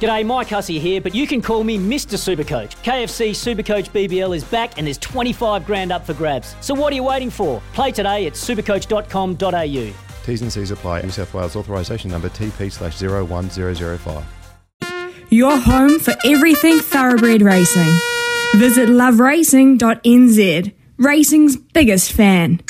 G'day, Mike Hussey here, but you can call me Mr. Supercoach. KFC Supercoach BBL is back and there's 25 grand up for grabs. So what are you waiting for? Play today at supercoach.com.au. T's and C's apply. New South Wales authorisation number TP slash 01005. Your home for everything thoroughbred racing. Visit loveracing.nz. Racing's biggest fan.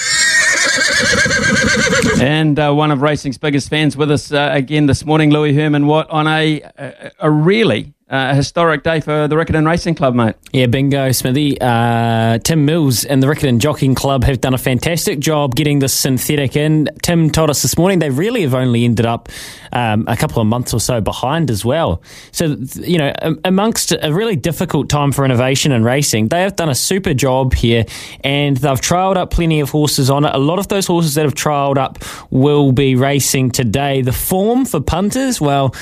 And uh, one of racing's biggest fans with us uh, again this morning, Louis Herman Watt, on a, a, a really uh, historic day for the Riccarton Racing Club, mate. Yeah, bingo, Smithy. Uh, Tim Mills and the Riccarton Jockeying Club have done a fantastic job getting the synthetic in. Tim told us this morning they really have only ended up um, a couple of months or so behind as well. So, you know, amongst a really difficult time for innovation in racing, they have done a super job here and they've trialled up plenty of horses on it. A lot of those horses that have trialled up will be racing today. The form for punters, well,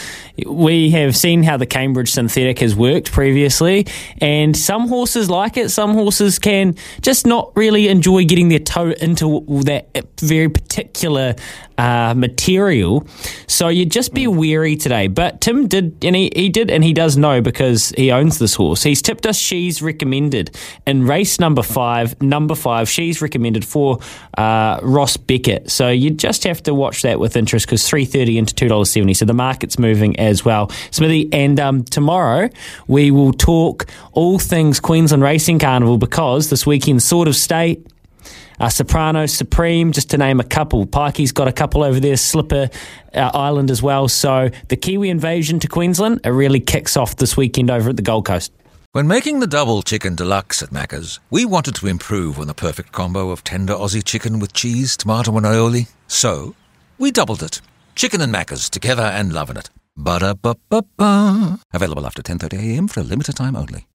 we have seen how the Cambridge synthetic has worked previously, and some horses like it. Some horses can just not really enjoy getting their toe into that very particular uh, material. So you'd just be wary today. But Tim did, and he, he did, and he does know because he owns this horse. He's tipped us she's recommended in race number five. Number five, she's recommended for uh, Ross Beckett. So you just have to watch that with interest because three thirty into two dollars seventy. So the market's moving as well, Smithy. And um, tomorrow we will talk all things Queensland Racing Carnival because this weekend sort of state uh, Soprano, Supreme, just to name a couple. Pikey's got a couple over there, Slipper uh, Island as well. So the Kiwi invasion to Queensland, it really kicks off this weekend over at the Gold Coast. When making the double chicken deluxe at Macca's, we wanted to improve on the perfect combo of tender Aussie chicken with cheese, tomato, and aioli. So, we doubled it. Chicken and Macca's together and loving it. Ba-da-ba-ba-ba. Available after 10.30am for a limited time only.